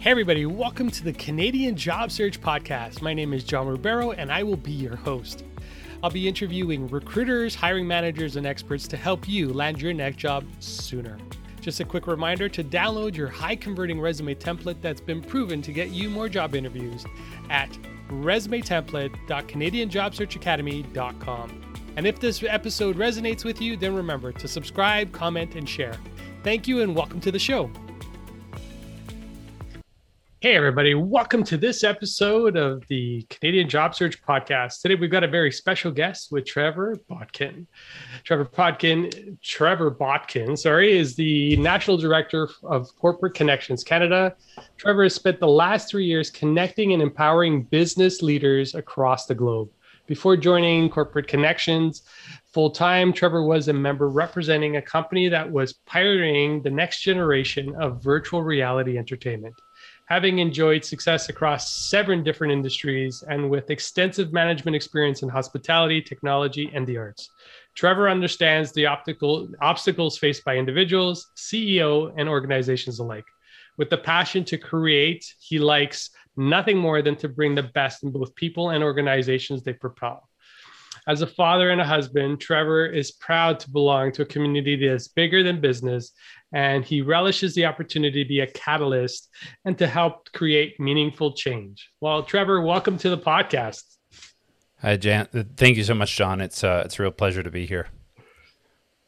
Hey, everybody, welcome to the Canadian Job Search Podcast. My name is John Ribeiro, and I will be your host. I'll be interviewing recruiters, hiring managers, and experts to help you land your next job sooner. Just a quick reminder to download your high converting resume template that's been proven to get you more job interviews at resumetemplate.canadianjobsearchacademy.com. And if this episode resonates with you, then remember to subscribe, comment, and share. Thank you, and welcome to the show. Hey, everybody. Welcome to this episode of the Canadian Job Search Podcast. Today, we've got a very special guest with Trevor Botkin. Trevor Botkin, Trevor Botkin, sorry, is the National Director of Corporate Connections Canada. Trevor has spent the last three years connecting and empowering business leaders across the globe. Before joining Corporate Connections full time, Trevor was a member representing a company that was pioneering the next generation of virtual reality entertainment having enjoyed success across seven different industries and with extensive management experience in hospitality, technology, and the arts. Trevor understands the optical obstacles faced by individuals, CEO, and organizations alike. With the passion to create, he likes nothing more than to bring the best in both people and organizations they propel. As a father and a husband, Trevor is proud to belong to a community that is bigger than business and he relishes the opportunity to be a catalyst and to help create meaningful change. Well, Trevor, welcome to the podcast. Hi, Jan. Thank you so much, John. It's uh, it's a real pleasure to be here.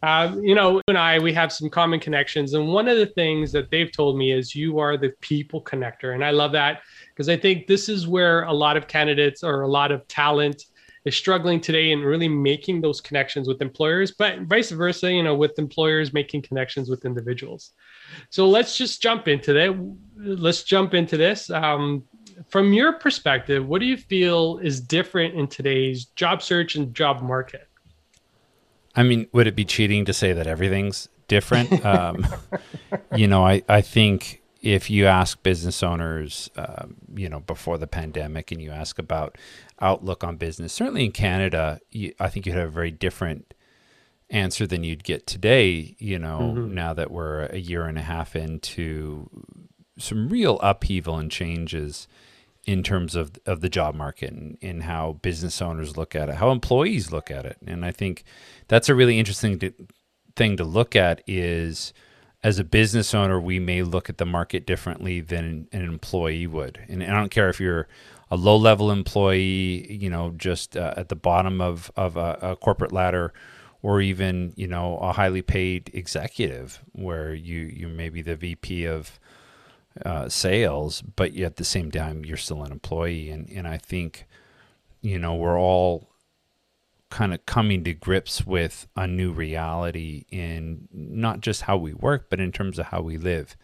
Um, you know, you and I, we have some common connections, and one of the things that they've told me is you are the people connector, and I love that because I think this is where a lot of candidates or a lot of talent is struggling today in really making those connections with employers, but vice versa, you know, with employers making connections with individuals. So let's just jump into that. Let's jump into this. Um, from your perspective, what do you feel is different in today's job search and job market? I mean, would it be cheating to say that everything's different? um, you know, I, I think if you ask business owners, um, you know, before the pandemic, and you ask about outlook on business, certainly in Canada, you, I think you'd have a very different answer than you'd get today. You know, mm-hmm. now that we're a year and a half into some real upheaval and changes in terms of of the job market and, and how business owners look at it, how employees look at it, and I think that's a really interesting to, thing to look at is as a business owner, we may look at the market differently than an employee would. And, I don't care if you're a low level employee, you know, just uh, at the bottom of, of a, a, corporate ladder, or even, you know, a highly paid executive where you, you may be the VP of uh, sales, but at the same time, you're still an employee. And, and I think, you know, we're all kind of coming to grips with a new reality in not just how we work, but in terms of how we live.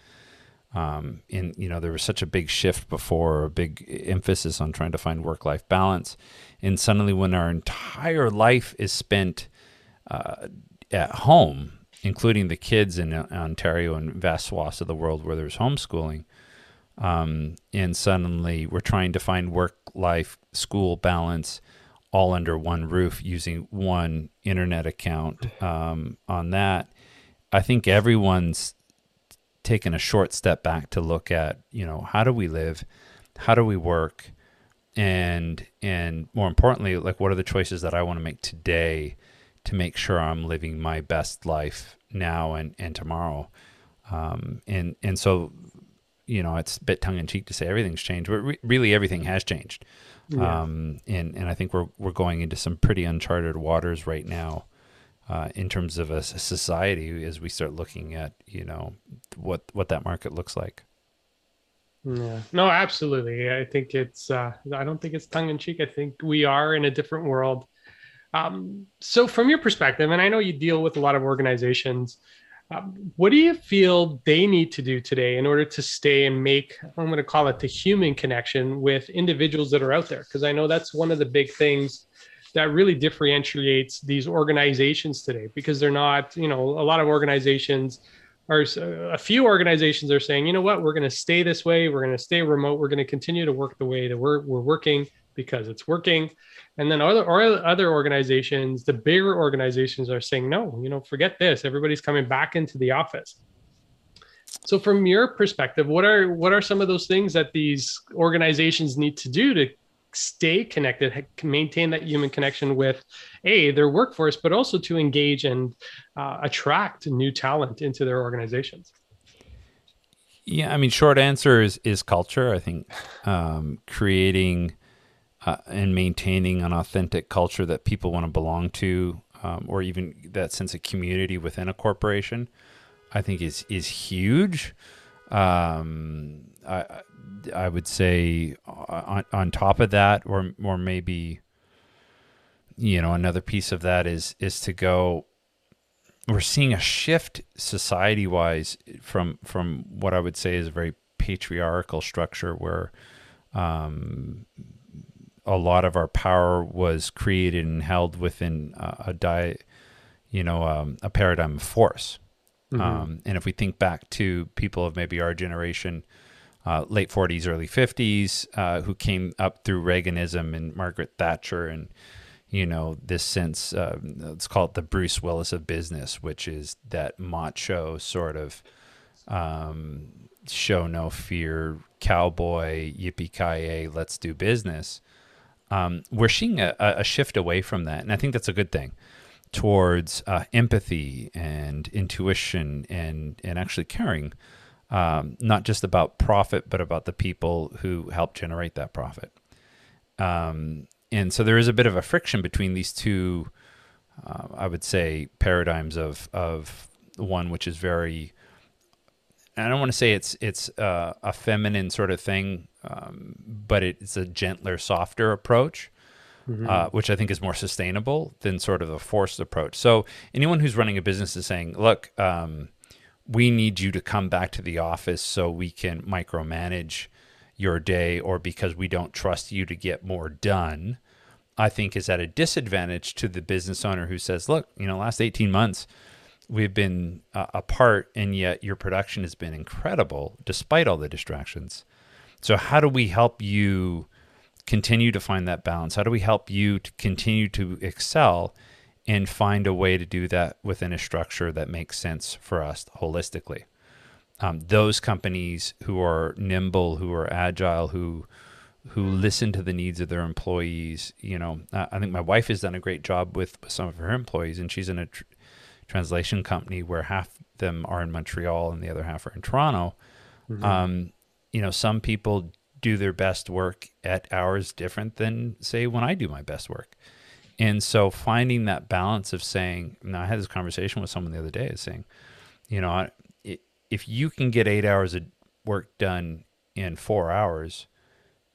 Um, and you know, there was such a big shift before, a big emphasis on trying to find work-life balance, and suddenly, when our entire life is spent uh, at home, including the kids in Ontario and vast swaths of the world where there's homeschooling, um, and suddenly we're trying to find work-life, school balance all under one roof using one internet account um, on that. I think everyone's taken a short step back to look at, you know, how do we live? How do we work? And and more importantly, like what are the choices that I want to make today to make sure I'm living my best life now and, and tomorrow? Um, and and so, you know, it's a bit tongue in cheek to say everything's changed, but re- really everything has changed. Yeah. Um, and and I think we're we're going into some pretty uncharted waters right now. Uh, in terms of a, society, as we start looking at you know what what that market looks like. Yeah, no, absolutely. I think it's. Uh, I don't think it's tongue in cheek. I think we are in a different world. Um, so, from your perspective, and I know you deal with a lot of organizations, um, what do you feel they need to do today in order to stay and make, I'm going to call it the human connection with individuals that are out there? Because I know that's one of the big things that really differentiates these organizations today because they're not, you know, a lot of organizations are, a few organizations are saying, you know what, we're going to stay this way, we're going to stay remote, we're going to continue to work the way that we're, we're working because it's working. And then other or other organizations, the bigger organizations are saying, no, you know, forget this. Everybody's coming back into the office. So, from your perspective, what are what are some of those things that these organizations need to do to stay connected, maintain that human connection with a their workforce, but also to engage and uh, attract new talent into their organizations? Yeah, I mean, short answer is is culture. I think um, creating uh, and maintaining an authentic culture that people want to belong to, um, or even that sense of community within a corporation, I think is is huge. Um, I I would say on on top of that, or or maybe you know another piece of that is is to go. We're seeing a shift society wise from from what I would say is a very patriarchal structure where um, a lot of our power was created and held within uh, a diet, you know, um, a paradigm of force. Mm-hmm. Um, and if we think back to people of maybe our generation, uh, late 40s, early 50s, uh, who came up through Reaganism and Margaret Thatcher and, you know, this sense, uh, let's call it the Bruce Willis of business, which is that macho sort of um, show no fear, cowboy, yippee ki let's do business um, we're seeing a, a, shift away from that, and I think that's a good thing towards uh, empathy and intuition and and actually caring, um, not just about profit, but about the people who help generate that profit. Um, and so there is a bit of a friction between these two, uh, I would say, paradigms of of one which is very I don't want to say it's it's uh, a feminine sort of thing, um, but it's a gentler, softer approach, mm-hmm. uh, which I think is more sustainable than sort of a forced approach. So anyone who's running a business is saying, "Look, um, we need you to come back to the office so we can micromanage your day, or because we don't trust you to get more done." I think is at a disadvantage to the business owner who says, "Look, you know, last eighteen months." We've been uh, apart and yet your production has been incredible despite all the distractions. So how do we help you continue to find that balance? How do we help you to continue to excel and find a way to do that within a structure that makes sense for us holistically? Um, those companies who are nimble who are agile who who listen to the needs of their employees you know i think my wife has done a great job with, with some of her employees and she's in a tr- translation company where half them are in Montreal and the other half are in Toronto. Mm-hmm. Um, you know, some people do their best work at hours different than say when I do my best work. And so finding that balance of saying, now I had this conversation with someone the other day saying, you know, if you can get eight hours of work done in four hours,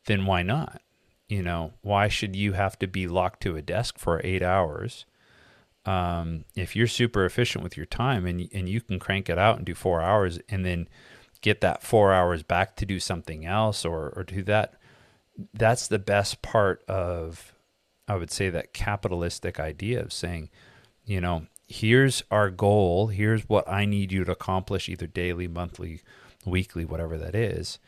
then why not? You know, why should you have to be locked to a desk for eight hours um, if you're super efficient with your time and and you can crank it out and do four hours and then get that four hours back to do something else or or do that, that's the best part of I would say that capitalistic idea of saying, you know, here's our goal, here's what I need you to accomplish either daily, monthly, weekly, whatever that is.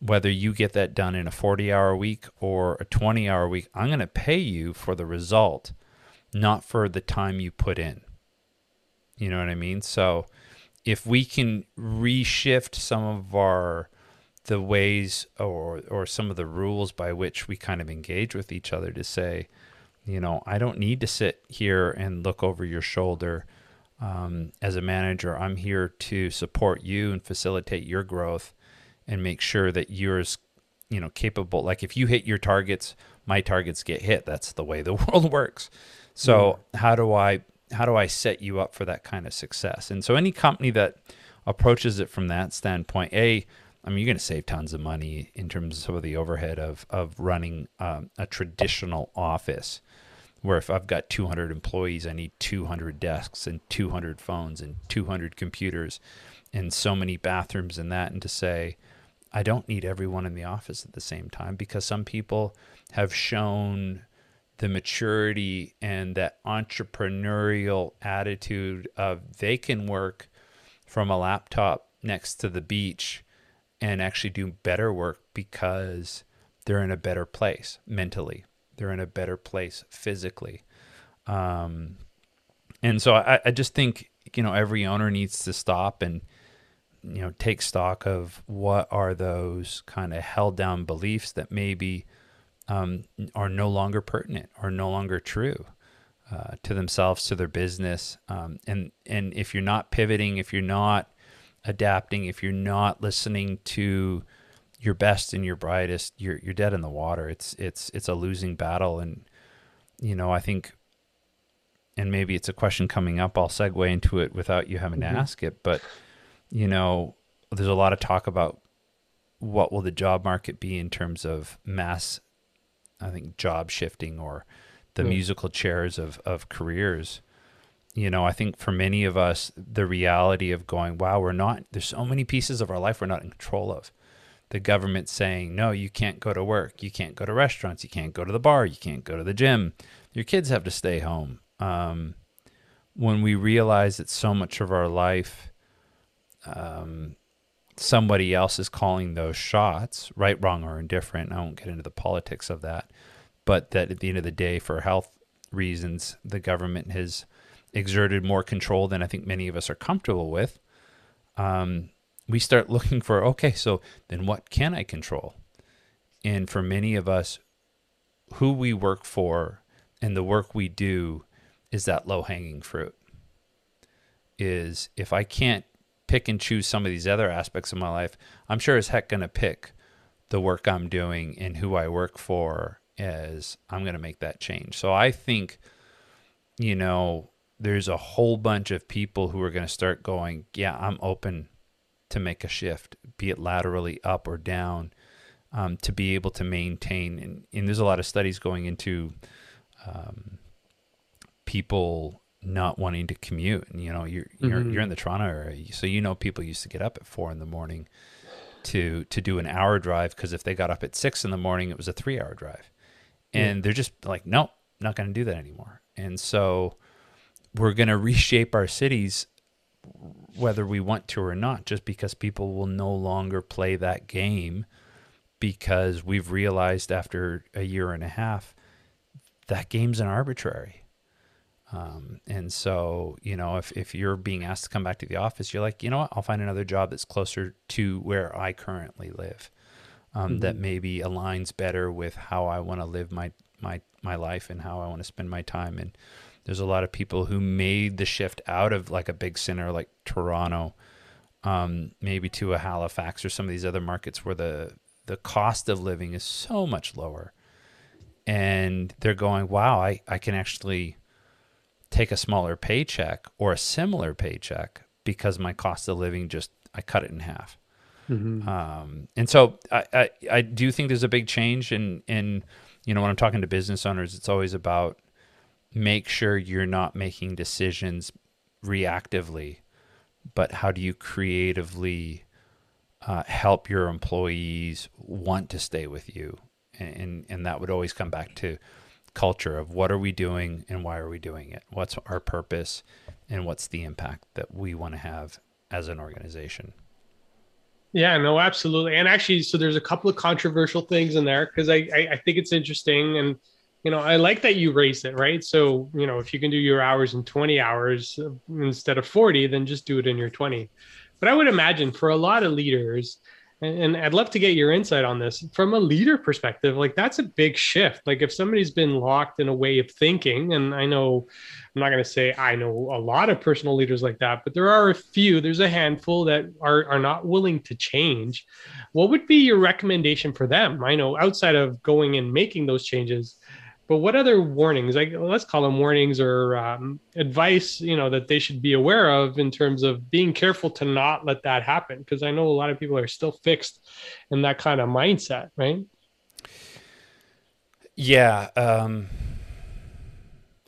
Whether you get that done in a 40 hour week or a 20 hour week, I'm going to pay you for the result not for the time you put in. You know what I mean? So if we can reshift some of our the ways or or some of the rules by which we kind of engage with each other to say, you know, I don't need to sit here and look over your shoulder. Um, as a manager, I'm here to support you and facilitate your growth and make sure that you're as, you know, capable. Like if you hit your targets, my targets get hit. That's the way the world works. So mm. how do I how do I set you up for that kind of success? And so any company that approaches it from that standpoint, a I mean, you're going to save tons of money in terms of some of the overhead of of running um, a traditional office. Where if I've got 200 employees, I need 200 desks and 200 phones and 200 computers and so many bathrooms and that. And to say, I don't need everyone in the office at the same time because some people have shown the maturity and that entrepreneurial attitude of they can work from a laptop next to the beach and actually do better work because they're in a better place mentally. They're in a better place physically. Um, and so I, I just think you know every owner needs to stop and you know take stock of what are those kind of held down beliefs that maybe um, are no longer pertinent or no longer true uh, to themselves to their business. Um, and and if you're not pivoting if you're not adapting if you're not listening to your best and your brightest you're you're dead in the water. It's it's it's a losing battle. And you know I think and maybe it's a question coming up I'll segue into it without you having mm-hmm. to ask it but you know, there's a lot of talk about what will the job market be in terms of mass, I think, job shifting or the mm. musical chairs of, of careers. You know, I think for many of us, the reality of going, wow, we're not, there's so many pieces of our life we're not in control of. The government saying, no, you can't go to work, you can't go to restaurants, you can't go to the bar, you can't go to the gym, your kids have to stay home. Um, when we realize that so much of our life um, somebody else is calling those shots, right, wrong, or indifferent. I won't get into the politics of that, but that at the end of the day, for health reasons, the government has exerted more control than I think many of us are comfortable with. Um, we start looking for okay, so then what can I control? And for many of us, who we work for and the work we do is that low hanging fruit. Is if I can't pick and choose some of these other aspects of my life, I'm sure as heck going to pick the work I'm doing and who I work for as I'm going to make that change. So I think, you know, there's a whole bunch of people who are going to start going, yeah, I'm open to make a shift, be it laterally up or down, um, to be able to maintain. And, and, there's a lot of studies going into um, people not wanting to commute. And, you know, you're you're, mm-hmm. you're in the Toronto area, so you know people used to get up at four in the morning to to do an hour drive because if they got up at six in the morning, it was a three hour drive, and yeah. they're just like, no, not going to do that anymore. And so we're going to reshape our cities whether we want to or not, just because people will no longer play that game because we've realized after a year and a half that game's an arbitrary um, and so, you know, if, if you're being asked to come back to the office, you're like, you know what, I'll find another job that's closer to where I currently live, um, mm-hmm. that maybe aligns better with how I want to live my, my, my life and how I want to spend my time. And there's a lot of people who made the shift out of like a big center like Toronto, um, maybe to a Halifax or some of these other markets where the, the cost of living is so much lower. And they're going, wow, I, I can actually take a smaller paycheck or a similar paycheck because my cost of living just I cut it in half. Mm-hmm. Um, and so I, I, I do think there's a big change in in you know when I'm talking to business owners, it's always about make sure you're not making decisions reactively, but how do you creatively uh, help your employees want to stay with you, and, and and that would always come back to culture of what are we doing and why are we doing it? What's our purpose and what's the impact that we want to have as an organization? Yeah, no, absolutely. And actually, so there's a couple of controversial things in there because I, I, I think it's interesting and you know I like that you raised it right. So you know if you can do your hours in 20 hours uh, instead of 40, then just do it in your 20. But I would imagine for a lot of leaders, and I'd love to get your insight on this from a leader perspective. Like, that's a big shift. Like, if somebody's been locked in a way of thinking, and I know I'm not going to say I know a lot of personal leaders like that, but there are a few, there's a handful that are, are not willing to change. What would be your recommendation for them? I know outside of going and making those changes, but what other warnings like let's call them warnings or um, advice you know that they should be aware of in terms of being careful to not let that happen? Because i know a lot of people are still fixed in that kind of mindset right? Yeah um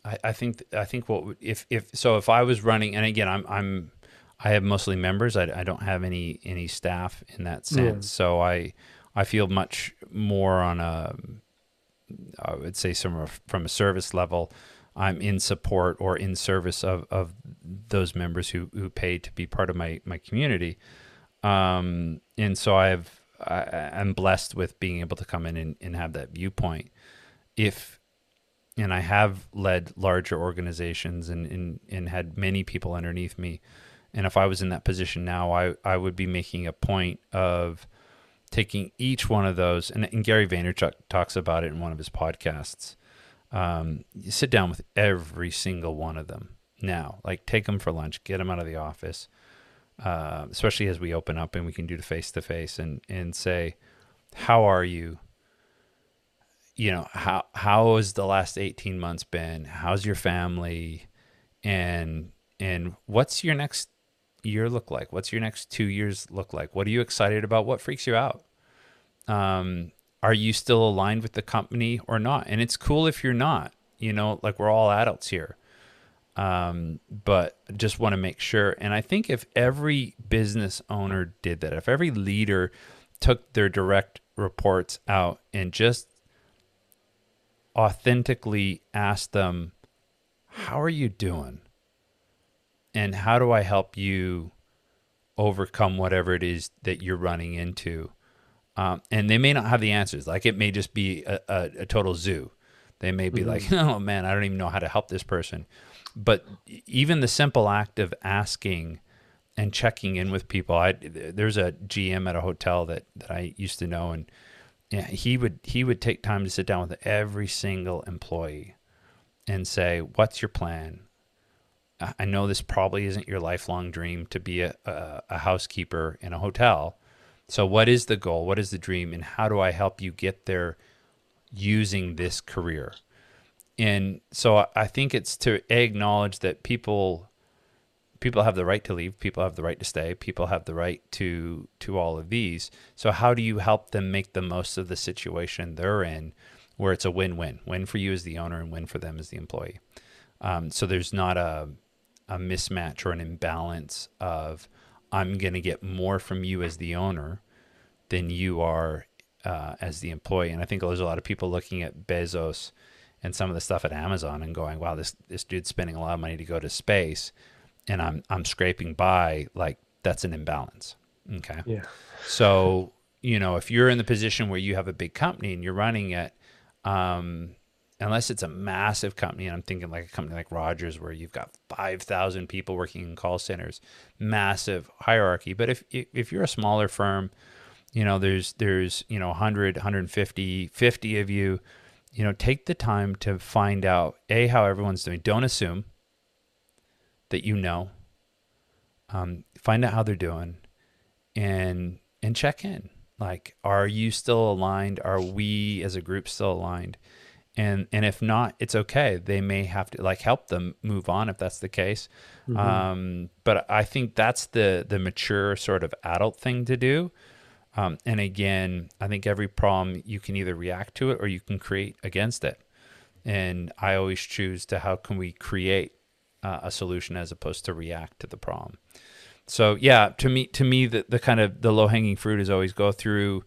I, I think I think what if if so if I was running and again I'm I'm I have mostly members. I, I don't have any any staff in that sense. Yeah. so I I feel much more on a I would say some from a service level, I'm in support or in service of, of those members who, who pay to be part of my, my community. Um, and so I have, I, I'm blessed with being able to come in and, and have that viewpoint. If, and I have led larger organizations and, and, and had many people underneath me. And if I was in that position now, I, I would be making a point of taking each one of those. And, and Gary Vaynerchuk talks about it in one of his podcasts. Um, you sit down with every single one of them now, like take them for lunch, get them out of the office, uh, especially as we open up and we can do the face to face and and say, how are you? You know how how has the last eighteen months been? How's your family? And and what's your next year look like? What's your next two years look like? What are you excited about? What freaks you out? Um, are you still aligned with the company or not? And it's cool if you're not. You know, like we're all adults here. Um, but just want to make sure. And I think if every business owner did that, if every leader took their direct reports out and just authentically asked them, How are you doing? And how do I help you overcome whatever it is that you're running into? Um, and they may not have the answers. Like it may just be a, a, a total zoo. They may be mm-hmm. like, oh man, I don't even know how to help this person. But even the simple act of asking and checking in with people. I there's a GM at a hotel that that I used to know, and yeah, he would he would take time to sit down with every single employee and say, "What's your plan? I know this probably isn't your lifelong dream to be a, a, a housekeeper in a hotel." So, what is the goal? What is the dream? And how do I help you get there using this career? And so, I think it's to acknowledge that people people have the right to leave people have the right to stay people have the right to to all of these so how do you help them make the most of the situation they're in where it's a win-win win for you as the owner and win for them as the employee um, so there's not a a mismatch or an imbalance of I'm going to get more from you as the owner than you are uh, as the employee. And I think there's a lot of people looking at Bezos and some of the stuff at Amazon and going, "Wow, this this dude's spending a lot of money to go to space, and I'm I'm scraping by." Like that's an imbalance. Okay. Yeah. So you know, if you're in the position where you have a big company and you're running it, um, unless it's a massive company, and I'm thinking like a company like Rogers, where you've got 5,000 people working in call centers, massive hierarchy. But if if you're a smaller firm, you know, there's there's you know 100, 150, 50 of you. You know, take the time to find out a how everyone's doing. Don't assume that you know. Um, find out how they're doing, and and check in. Like, are you still aligned? Are we as a group still aligned? And and if not it's okay. They may have to like help them move on if that's the case. Mm-hmm. um, but i think that's the the mature sort of adult thing to do. Um, and again i think every problem you can either react to it or you can create against it. And i always choose to how can we create uh, a solution as opposed to react to the problem? So yeah to me to me the, the kind of the low hanging fruit is always go through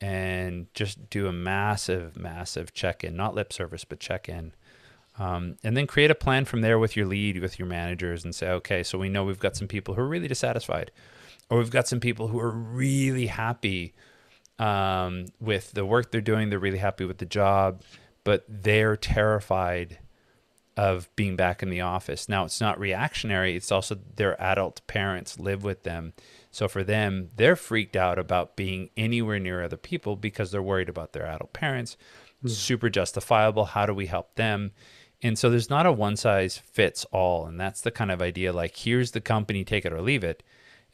and just do a massive, massive check in, not lip service, but check in. Um, and then create a plan from there with your lead, with your managers, and say, okay, so we know we've got some people who are really dissatisfied, or we've got some people who are really happy um, with the work they're doing. They're really happy with the job, but they're terrified of being back in the office. Now, it's not reactionary, it's also their adult parents live with them so for them, they're freaked out about being anywhere near other people because they're worried about their adult parents. Mm. Super justifiable. How do we help them? And so there's not a one size fits all. And that's the kind of idea like, here's the company, take it or leave it.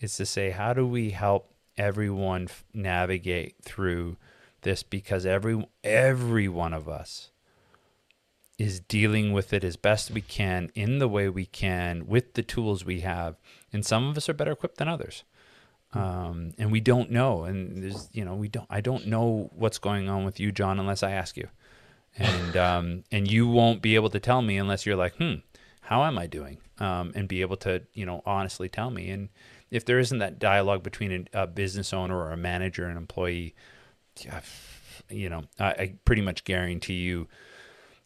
it. Is to say, how do we help everyone f- navigate through this? Because every, every one of us is dealing with it as best we can in the way we can with the tools we have. And some of us are better equipped than others um, and we don't know. And there's, you know, we don't. I don't know what's going on with you, John, unless I ask you, and um, and you won't be able to tell me unless you're like, hmm, how am I doing? Um, and be able to, you know, honestly tell me. And if there isn't that dialogue between a, a business owner or a manager and employee, you know, I, I pretty much guarantee you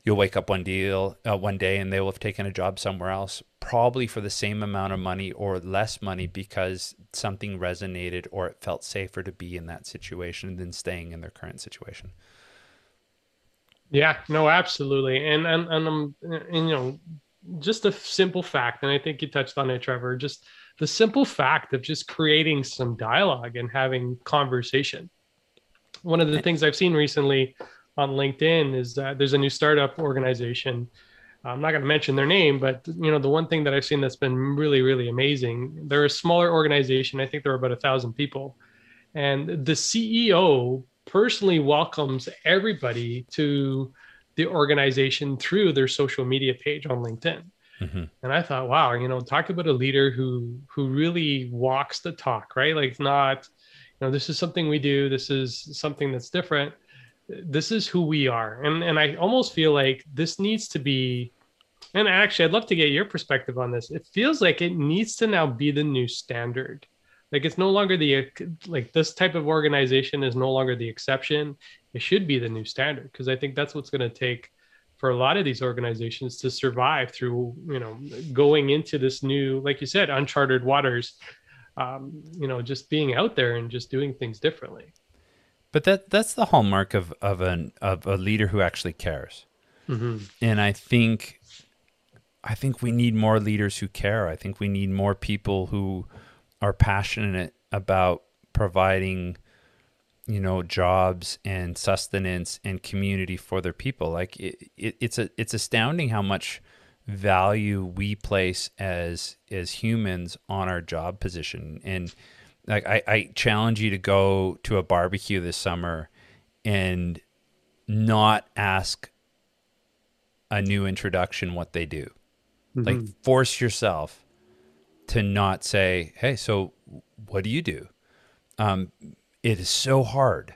you'll wake up one deal uh, one day and they will have taken a job somewhere else probably for the same amount of money or less money because something resonated or it felt safer to be in that situation than staying in their current situation. Yeah no absolutely. And and and um and, you know just a simple fact and i think you touched on it trevor just the simple fact of just creating some dialogue and having conversation. One of the things I've seen recently on LinkedIn is that there's a new startup organization. I'm not going to mention their name, but you know the one thing that I've seen that's been really, really amazing. They're a smaller organization. I think there are about a thousand people, and the CEO personally welcomes everybody to the organization through their social media page on LinkedIn. Mm-hmm. And I thought, wow, you know, talk about a leader who who really walks the talk, right? Like not, you know, this is something we do, this is something that's different. This is who we are. And and I almost feel like this needs to be and actually I'd love to get your perspective on this. It feels like it needs to now be the new standard. Like it's no longer the like this type of organization is no longer the exception. It should be the new standard because I think that's what's going to take for a lot of these organizations to survive through you know going into this new like you said uncharted waters um, you know just being out there and just doing things differently but that that's the hallmark of of an of a leader who actually cares. Mm-hmm. and i think i think we need more leaders who care. I think we need more people who are passionate about providing you know jobs and sustenance and community for their people. Like it, it, it's a it's astounding how much value we place as as humans on our job position. And like I, I challenge you to go to a barbecue this summer and not ask a new introduction what they do mm-hmm. like force yourself to not say hey so what do you do um, it is so hard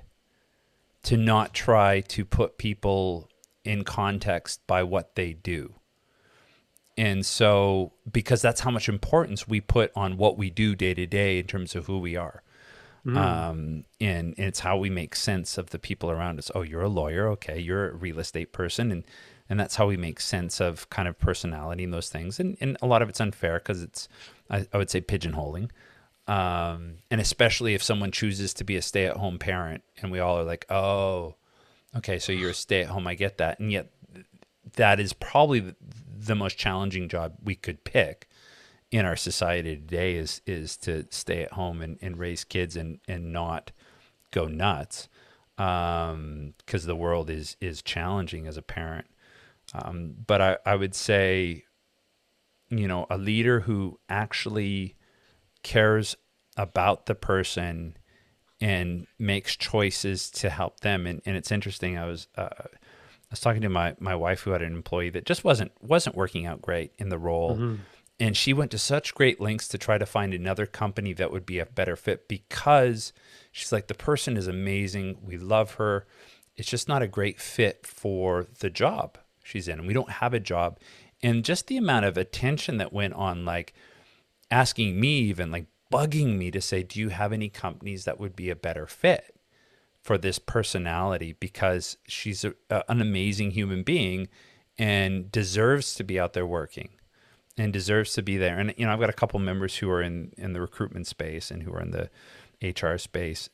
to not try to put people in context by what they do. And so, because that's how much importance we put on what we do day to day in terms of who we are. Mm. Um, and, and, it's how we make sense of the people around us. Oh, you're a lawyer. Okay. You're a real estate person. And, and that's how we make sense of kind of personality and those things. And, and a lot of it's unfair because it's, I, I would say, pigeonholing um, and especially if someone chooses to be a stay-at-home parent and we all are like oh okay so you're a stay-at-home i get that and yet that is probably the most challenging job we could pick in our society today is is to stay at home and, and raise kids and and not go nuts because um, the world is is challenging as a parent um, but I, I would say you know a leader who actually cares about the person and makes choices to help them. And, and it's interesting. I was uh, I was talking to my my wife who had an employee that just wasn't wasn't working out great in the role. Mm-hmm. And she went to such great lengths to try to find another company that would be a better fit because she's like, the person is amazing. We love her. It's just not a great fit for the job she's in. And we don't have a job. And just the amount of attention that went on, like, asking me even like bugging me to say, do you have any companies that would be a better fit for this personality? Because she's a, a, an amazing human being and deserves to be out there working and deserves to be there. And, you know, I've got a couple members who are in, in the recruitment space and who are in the HR space.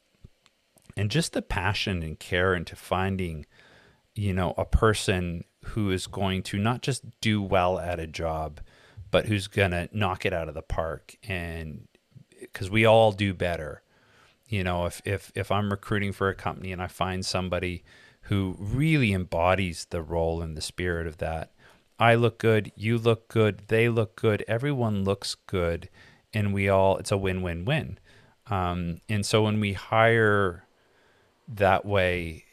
And just the passion and care into finding, you know, a person who is going to not just do well at a job, but who's going to knock it out of the park and because we all do better you know if if if i'm recruiting for a company and i find somebody who really embodies the role and the spirit of that i look good you look good they look good everyone looks good and we all it's a win-win-win um, and so when we hire that way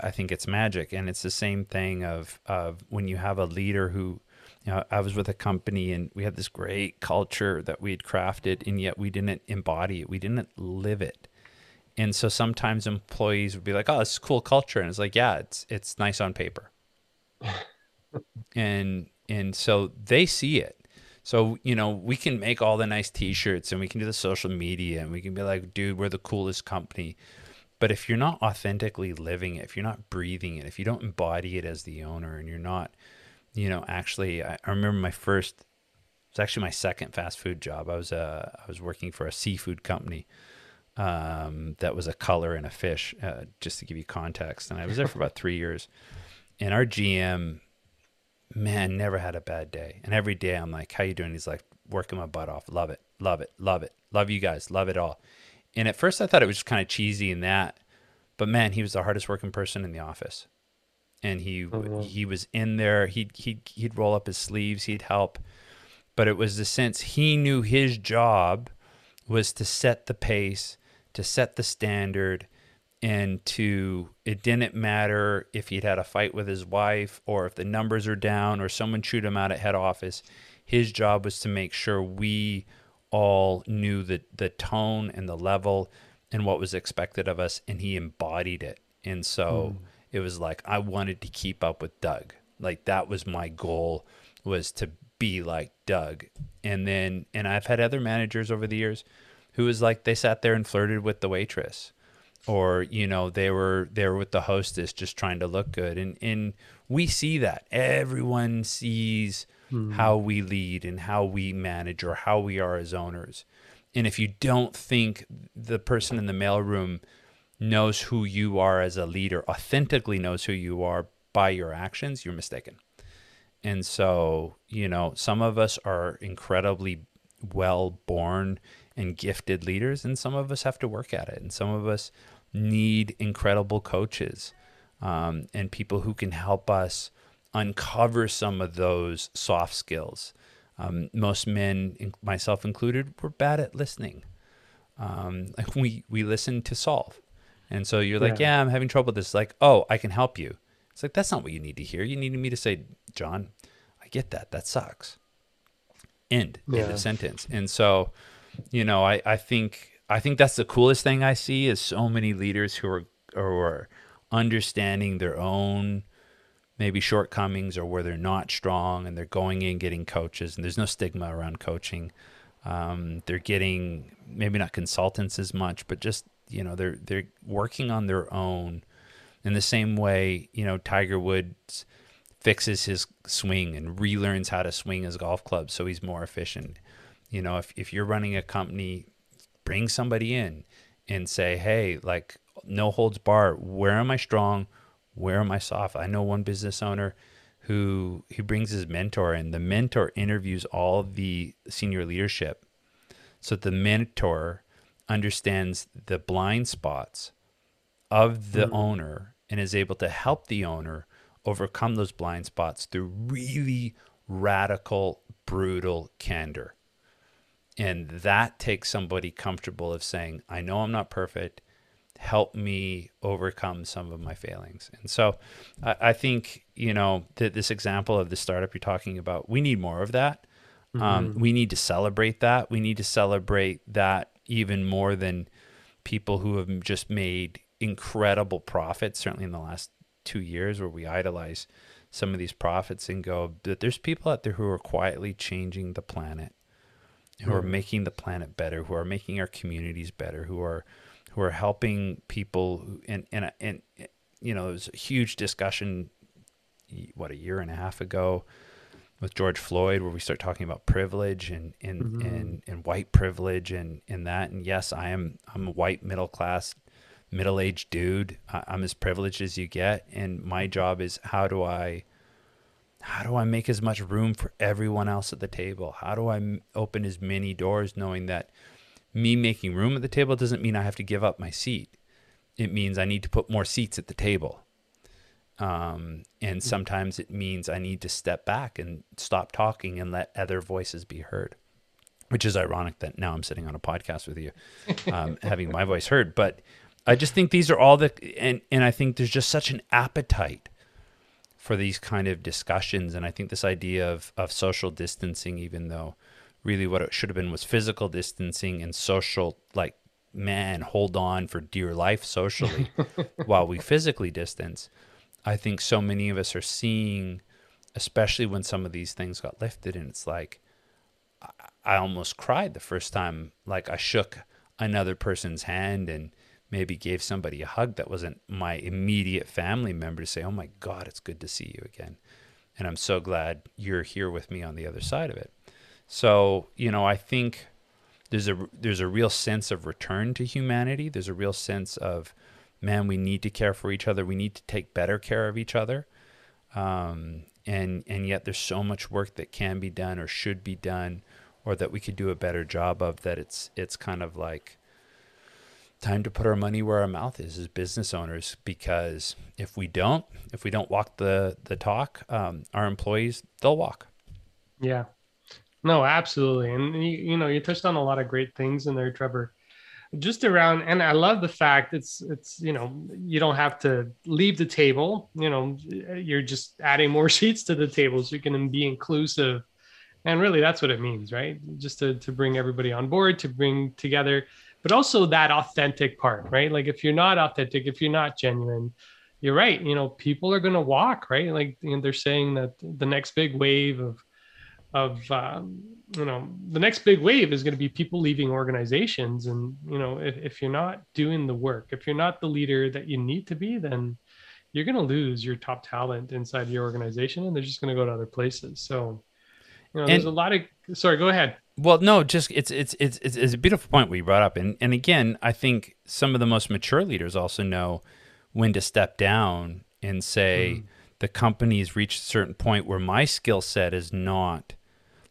i think it's magic and it's the same thing of of when you have a leader who you know, I was with a company and we had this great culture that we had crafted, and yet we didn't embody it. We didn't live it. And so sometimes employees would be like, "Oh, this is cool culture," and it's like, "Yeah, it's it's nice on paper." and and so they see it. So you know, we can make all the nice T-shirts and we can do the social media and we can be like, "Dude, we're the coolest company." But if you're not authentically living it, if you're not breathing it, if you don't embody it as the owner, and you're not you know, actually, I, I remember my first. It's actually my second fast food job. I was uh, I was working for a seafood company um, that was a color and a fish, uh, just to give you context. And I was there for about three years. And our GM, man, never had a bad day. And every day I'm like, "How you doing?" He's like, "Working my butt off. Love it. love it, love it, love you guys, love it all. And at first, I thought it was just kind of cheesy in that, but man, he was the hardest working person in the office, and he Mhm. he was in there. He'd he'd he'd roll up his sleeves, he'd help, but it was the sense he knew his job was to set the pace, to set the standard, and to it didn't matter if he'd had a fight with his wife or if the numbers are down or someone chewed him out at head office. His job was to make sure we all knew the the tone and the level and what was expected of us, and he embodied it. And so hmm. it was like I wanted to keep up with Doug. Like that was my goal was to be like Doug. And then and I've had other managers over the years who was like they sat there and flirted with the waitress. Or you know they were they were with the hostess just trying to look good. And and we see that. Everyone sees hmm. how we lead and how we manage or how we are as owners. And if you don't think the person in the mailroom knows who you are as a leader authentically knows who you are by your actions you're mistaken. And so, you know, some of us are incredibly well born and gifted leaders, and some of us have to work at it. And some of us need incredible coaches um, and people who can help us uncover some of those soft skills. Um, most men, myself included, were bad at listening. Um, like we we listen to solve, and so you're like, Yeah. yeah, I'm having trouble with this. Like, oh, I can help you. It's like that's not what you need to hear. You needed me to say, John, I get that. That sucks. End. End of sentence. And so, you know, I, I think I think that's the coolest thing I see is so many leaders who are who are understanding their own maybe shortcomings or where they're not strong and they're going in getting coaches and there's no stigma around coaching. Um, they're getting maybe not consultants as much, but just you know they're they're working on their own in the same way you know Tiger Woods fixes his swing and relearns how to swing his golf club so he's more efficient. You know, if if you're running a company, bring somebody in and say, hey, like no holds bar. Where am I strong? Where am I soft? I know one business owner who he brings his mentor in. The mentor interviews all the senior leadership, so the mentor understands the blind spots of the hmm. owner and is able to help the owner overcome those blind spots through really radical, brutal candor. And that takes somebody comfortable of saying, I know I'm not perfect. Help me overcome some of my failings. And so I, I think, you know, that this example of the startup you're talking about, we need more of that. Um, we need to celebrate that. We need to celebrate that even more than people who have just made incredible profits, certainly in the last two years, where we idolize some of these profits and go, that there's people out there who are quietly changing the planet, who are hmm. making the planet better, who are making our communities better, who are who are helping people. Who, and and and you know, it was a huge discussion, what a year and a half ago, with George Floyd, where we start talking about privilege and and mm-hmm. and, and white privilege and and that. And yes, I am I'm a white middle class, middle aged dude. I, I'm as privileged as you get, and my job is how do I how do I make as much room for everyone else at the table? How do I m- open as many doors knowing that me making room at the table doesn't mean I have to give up my seat. It means I need to put more seats at the table. Um, and sometimes it means I need to step back and stop talking and let other voices be heard, which is ironic that now I'm sitting on a podcast with you, um, having my voice heard. But I just think these are all the, and, and I think there's just such an appetite for these kind of discussions. And I think this idea of, of social distancing, even though really what it should have been was physical distancing and social, like, man, hold on for dear life socially while we physically distance. I think so many of us are seeing, especially when some of these things got lifted, and it's like, I, I almost cried the first time, like I shook another person's hand and maybe gave somebody a hug that wasn't my immediate family member to say, "Oh my God, it's good to see you again," and I'm so glad you're here with me on the other side of it. So you know, I think there's a there's a real sense of return to humanity. There's a real sense of man, we need to care for each other. We need to take better care of each other. Um, and and yet there's so much work that can be done or should be done or that we could do a better job of that it's it's kind of like time to put our money where our mouth is as business owners because if we don't if we don't walk the the talk um, our employees they'll walk. Yeah. No absolutely. And you, you know you touched on a lot of great things in there trevor. Just around and i love the fact it's it's you know you don't have to leave the table you know you're just adding more sheets to the table so you can be inclusive. And really that's what it means right? Just to, to bring everybody on board to bring together but also that authentic part right? Like if you're not authentic if you're not genuine you're right you know people are going to walk right? Like you know, they're saying that the next big wave of of um, you know the next big wave is going to be people leaving organizations. And you know if, if you're not doing the work if you're not the leader that you need to be then you're going to lose your top talent inside your organization and they're just going to go to other places. So you know and, there's a lot of sorry go ahead well no just it's, it's it's it's it's a beautiful point we brought up and and again i think some of the most mature leaders also know when to step down and say mm. the company's reached a certain point where my skill set is not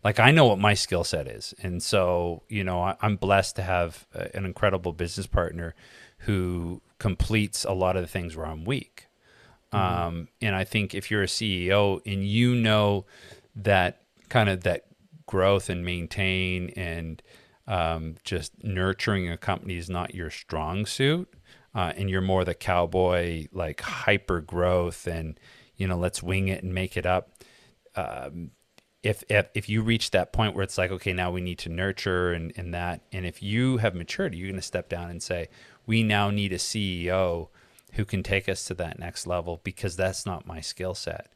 like I know what my skill set is, and so you know I, am blessed to have an incredible business partner who completes a lot of the things where I'm weak. Mm-hmm. Um, and I think if you're a CEO and you know that kind of that growth and maintain and um, just nurturing a company is not your strong suit, uh, and you're more the cowboy like hyper growth and you know let's wing it and make it up. Um, if, if if you reach that point where it's like okay now we need to nurture and, and that and if you have maturity you're going to step down and say we now need a ceo who can take us to that next level because that's not my skill set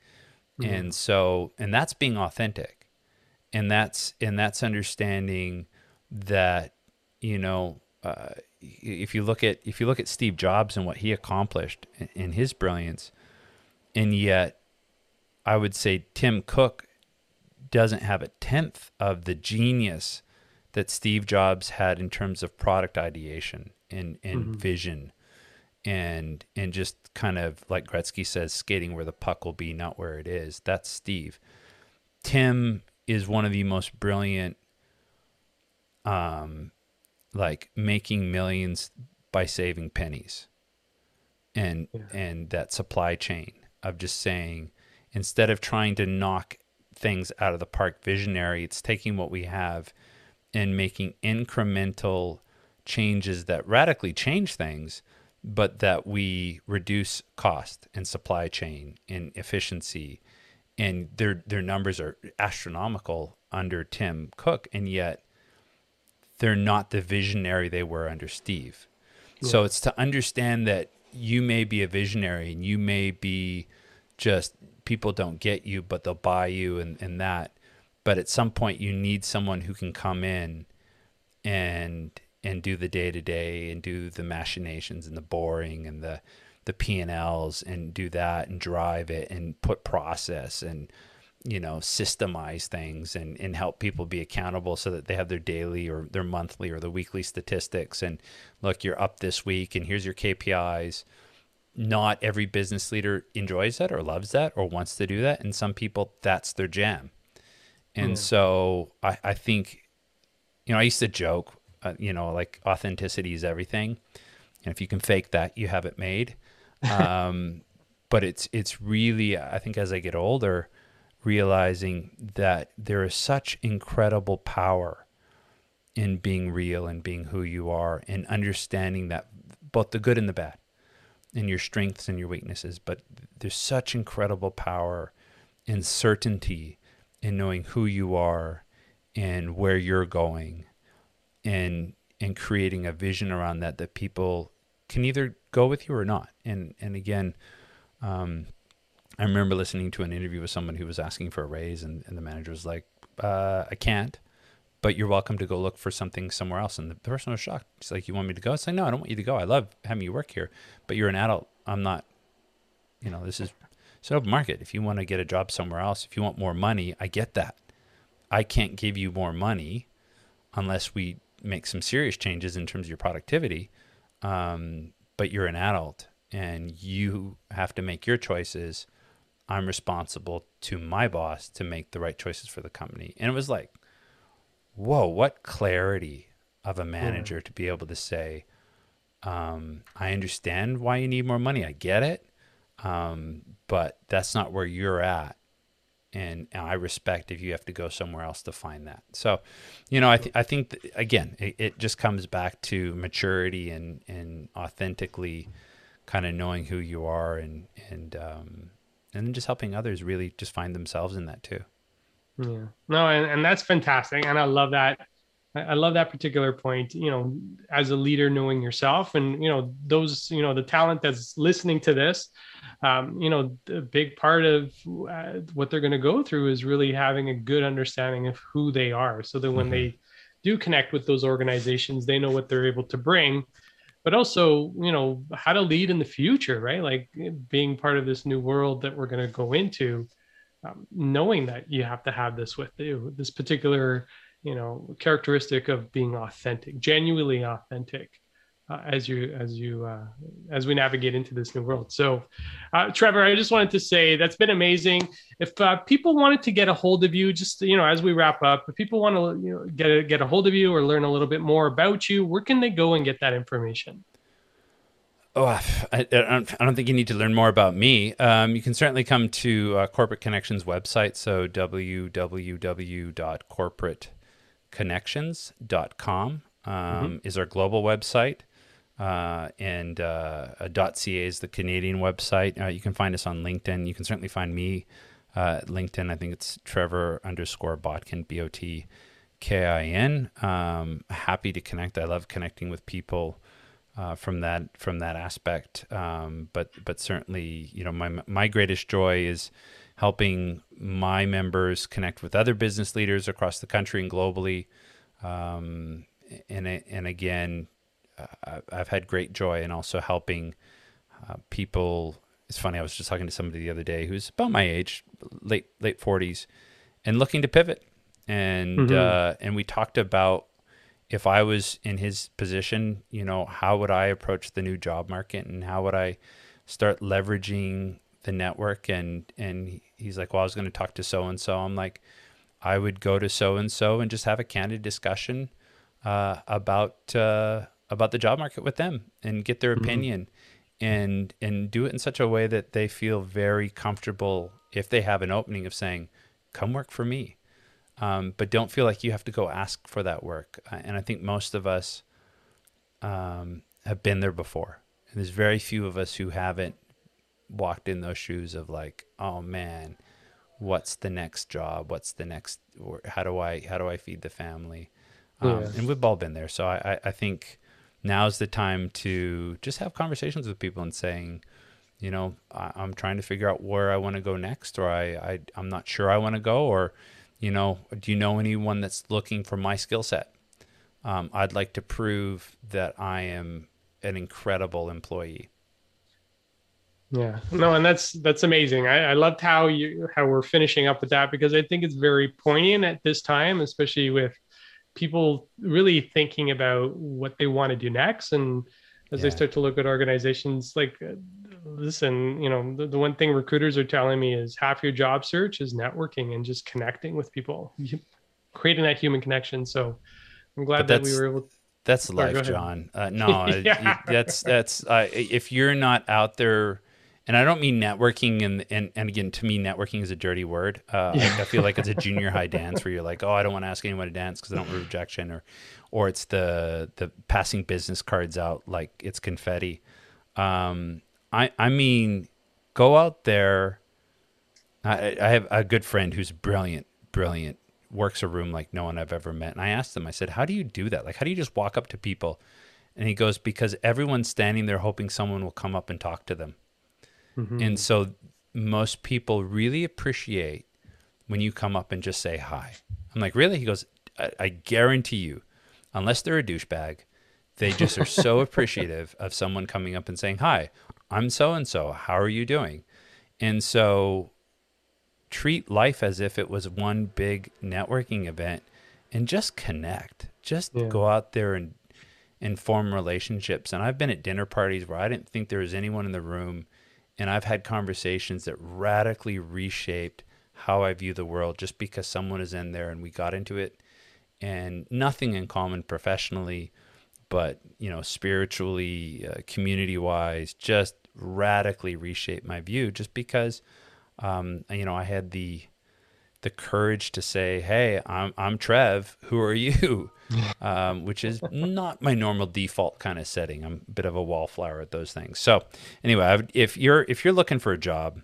mm-hmm. and so and that's being authentic and that's and that's understanding that you know uh, if you look at if you look at steve jobs and what he accomplished in, his brilliance and yet i would say tim cook doesn't have a tenth of the genius that Steve Jobs had in terms of product ideation and, and mm-hmm. vision and and just kind of like Gretzky says, skating where the puck will be, not where it is. That's Steve. Tim is one of the most brilliant um like making millions by saving pennies and yeah. and that supply chain of just saying instead of trying to knock things out of the park visionary. It's taking what we have and making incremental changes that radically change things, but that we reduce cost and supply chain and efficiency. And their their numbers are astronomical under Tim Cook, and yet they're not the visionary they were under Steve. Yeah. So it's to understand that you may be a visionary and you may be just people don't get you, but they'll buy you and, and that. But at some point, you need someone who can come in and and do the day to day and do the machinations and the boring and the the P and Ls and do that and drive it and put process and you know systemize things and and help people be accountable so that they have their daily or their monthly or the weekly statistics and look you're up this week and here's your KPIs not every business leader enjoys that or loves that or wants to do that. And some people, that's their jam. And so I, I think, you know, I used to joke, uh, you know, like authenticity is everything. And if you can fake that, you have it made. Um, but it's it's really, I think, as I get older, realizing that there is such incredible power in being real and being who you are and understanding that both the good and the bad and your strengths and your weaknesses, but there's such incredible power and certainty in knowing who you are and where you're going and and creating a vision around that that people can either go with you or not. And and again, um, I remember listening to an interview with someone who was asking for a raise, and, and the manager was like, uh, "I can't." but you're welcome to go look for something somewhere else. And the person was shocked. She's like, you want me to go? It's like, no, I don't want you to go. I love having you work here, but you're an adult. I'm not, you know, this is it's open market. If you want to get a job somewhere else, if you want more money, I get that. I can't give you more money unless we make some serious changes in terms of your productivity. Um, but you're an adult and you have to make your choices. I'm responsible to my boss to make the right choices for the company. And it was like, whoa, what clarity of a manager yeah. to be able to say, um, I understand why you need more money. I get it. Um, but that's not where you're at. And, and, I respect if you have to go somewhere else to find that. So, you know, I, th- I think that, again, it, it, just comes back to maturity and, and authentically kind of knowing who you are and, and, um, and then just helping others really just find themselves in that too. Yeah. No, and, and that's fantastic. And I love that. I love that particular point, you know, as a leader, knowing yourself and, you know, those, you know, the talent that's listening to this, um, you know, a big part of uh, what they're going to go through is really having a good understanding of who they are so that when mm-hmm. they do connect with those organizations, they know what they're able to bring but also you know how to lead in the future right? Like being part of this new world that we're going to go into um, knowing that you have to have this with you this particular you know characteristic of being authentic genuinely authentic uh, as you as you uh, as we navigate into this new world. So, uh, Trevor, I just wanted to say that's been amazing. If uh, people wanted to get a hold of you, just you know, as we wrap up, if people want to you know get a, get a hold of you or learn a little bit more about you, where can they go and get that information? Oh, I, I, don't, I don't think you need to learn more about me. Um, you can certainly come to uh, Corporate Connections website, so www.corporateconnections.com um, mm-hmm. is our global website. Uh, and uh, .ca is the Canadian website. Uh, you can find us on LinkedIn. You can certainly find me uh, LinkedIn. I think it's Trevor underscore Botkin B O T K I N. Um, happy to connect. I love connecting with people uh, from that from that aspect. Um, but but certainly, you know, my my greatest joy is helping my members connect with other business leaders across the country and globally. Um, and and again, I've had great joy in also helping uh, people. It's funny. I was just talking to somebody the other day who's about my age, late late forties, and looking to pivot. And mm-hmm. uh, and we talked about if I was in his position, you know, how would I approach the new job market, and how would I start leveraging the network? And and he's like, well, I was going to talk to so and so. I'm like, I would go to so and so and just have a candid discussion uh, about uh, about the job market with them and get their mm-hmm. opinion and and do it in such a way that they feel very comfortable if they have an opening of saying come work for me. Um, but don't feel like you have to go ask for that work. Uh, and i think most of us um, have been there before. And there's very few of us who haven't walked in those shoes of like oh man what's the next job? What's the next how do i how do i feed the family? Um, yeah. and we've all been there. So I, I think now's the time to just have conversations with people and saying, you know, I, am trying to figure out where I want to go next, or I, I I'm not sure I want to go, or you know, do you know anyone that's looking for my skill set? Um, I'd like to prove that I am an incredible employee. Yeah, no, and that's that's amazing. I, I loved how you how we're finishing up with that because I think it's very poignant at this time, especially with people really thinking about what they want to do next. And as yeah. they start to look at organizations like uh, listen you know the, the, one thing recruiters are telling me is half your job search is networking and just connecting with people. Creating that human connection. So i'm glad that we were able to that's life john. Uh, no yeah. that's that's uh, if you're not out there and I don't mean networking and and, and again to me networking is a dirty word. Uh, yeah. I, I, feel like it's a junior high dance where you're like, oh, I don't want to ask anyone to dance because I don't want rejection, or or it's the the passing business cards out like it's confetti. Um, I I mean, go out there. I, I have a good friend who's brilliant, brilliant, works a room like no one I've ever met, and I asked him. I said, how do you do that? Like, how do you just walk up to people? And he goes, because everyone's standing there hoping someone will come up and talk to them. Mm-hmm. And so most people really appreciate when you come up and just say hi. I'm like, really? He goes, I, I guarantee you, unless they're a douchebag, they just are so appreciative of someone coming up and saying, Hi, I'm so and so. How are you doing? And so treat life as if it was one big networking event and just connect. Just yeah. go out there and and form relationships. And I've been at dinner parties where I didn't think there was anyone in the room and I've had conversations that radically reshaped how I view the world just because someone is in there and we got into it and nothing in common professionally, but you know, spiritually, uh, community wise, just radically reshaped my view. Just because, um, you know, I had the the courage to say, "Hey, I'm I'm Trev. Who are you?" um, which is not my normal default kind of setting. I'm a bit of a wallflower at those things. So, anyway, if you're if you're looking for a job,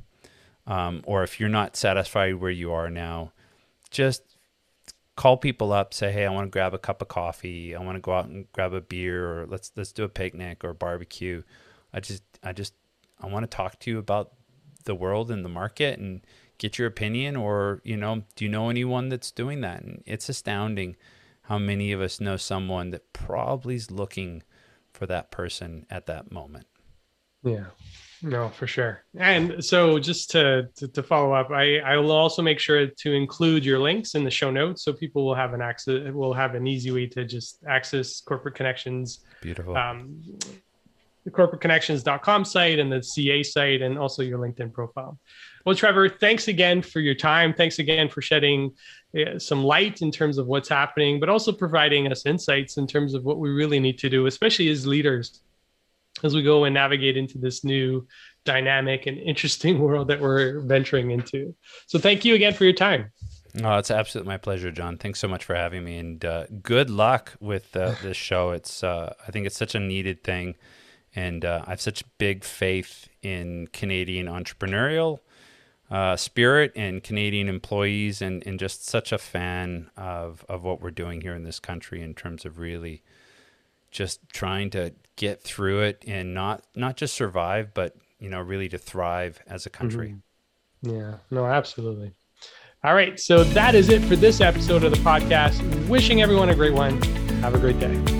um, or if you're not satisfied where you are now, just call people up. Say, "Hey, I want to grab a cup of coffee. I want to go out and grab a beer, or let's let's do a picnic or barbecue." I just I just I want to talk to you about the world and the market and get your opinion or you know do you know anyone that's doing that? And it's astounding how many of us know someone that probably is looking for that person at that moment. Yeah. No for sure. And so just to to, to follow up i i will also make sure to include your links in the show notes so people will have an access will have an easy way to just access corporate connections. Beautiful. Um, the corporateconnections.com site and the ca site and also your linkedin profile well, Trevor, thanks again for your time. Thanks again for shedding uh, some light in terms of what's happening, but also providing us insights in terms of what we really need to do, especially as leaders, as we go and navigate into this new dynamic and interesting world that we're venturing into. So, thank you again for your time. Oh, it's absolutely my pleasure, John. Thanks so much for having me, and uh, good luck with uh, this show. It's uh, I think it's such a needed thing, and uh, I have such big faith in Canadian entrepreneurial uh, spirit and Canadian employees, and, and just such a fan of, of what we're doing here in this country in terms of really just trying to get through it and not not just survive, but you know really to thrive as a country. Mm-hmm. Yeah, no, absolutely. All right, so that is it for this episode of the podcast. Wishing everyone a great one. Have a great day.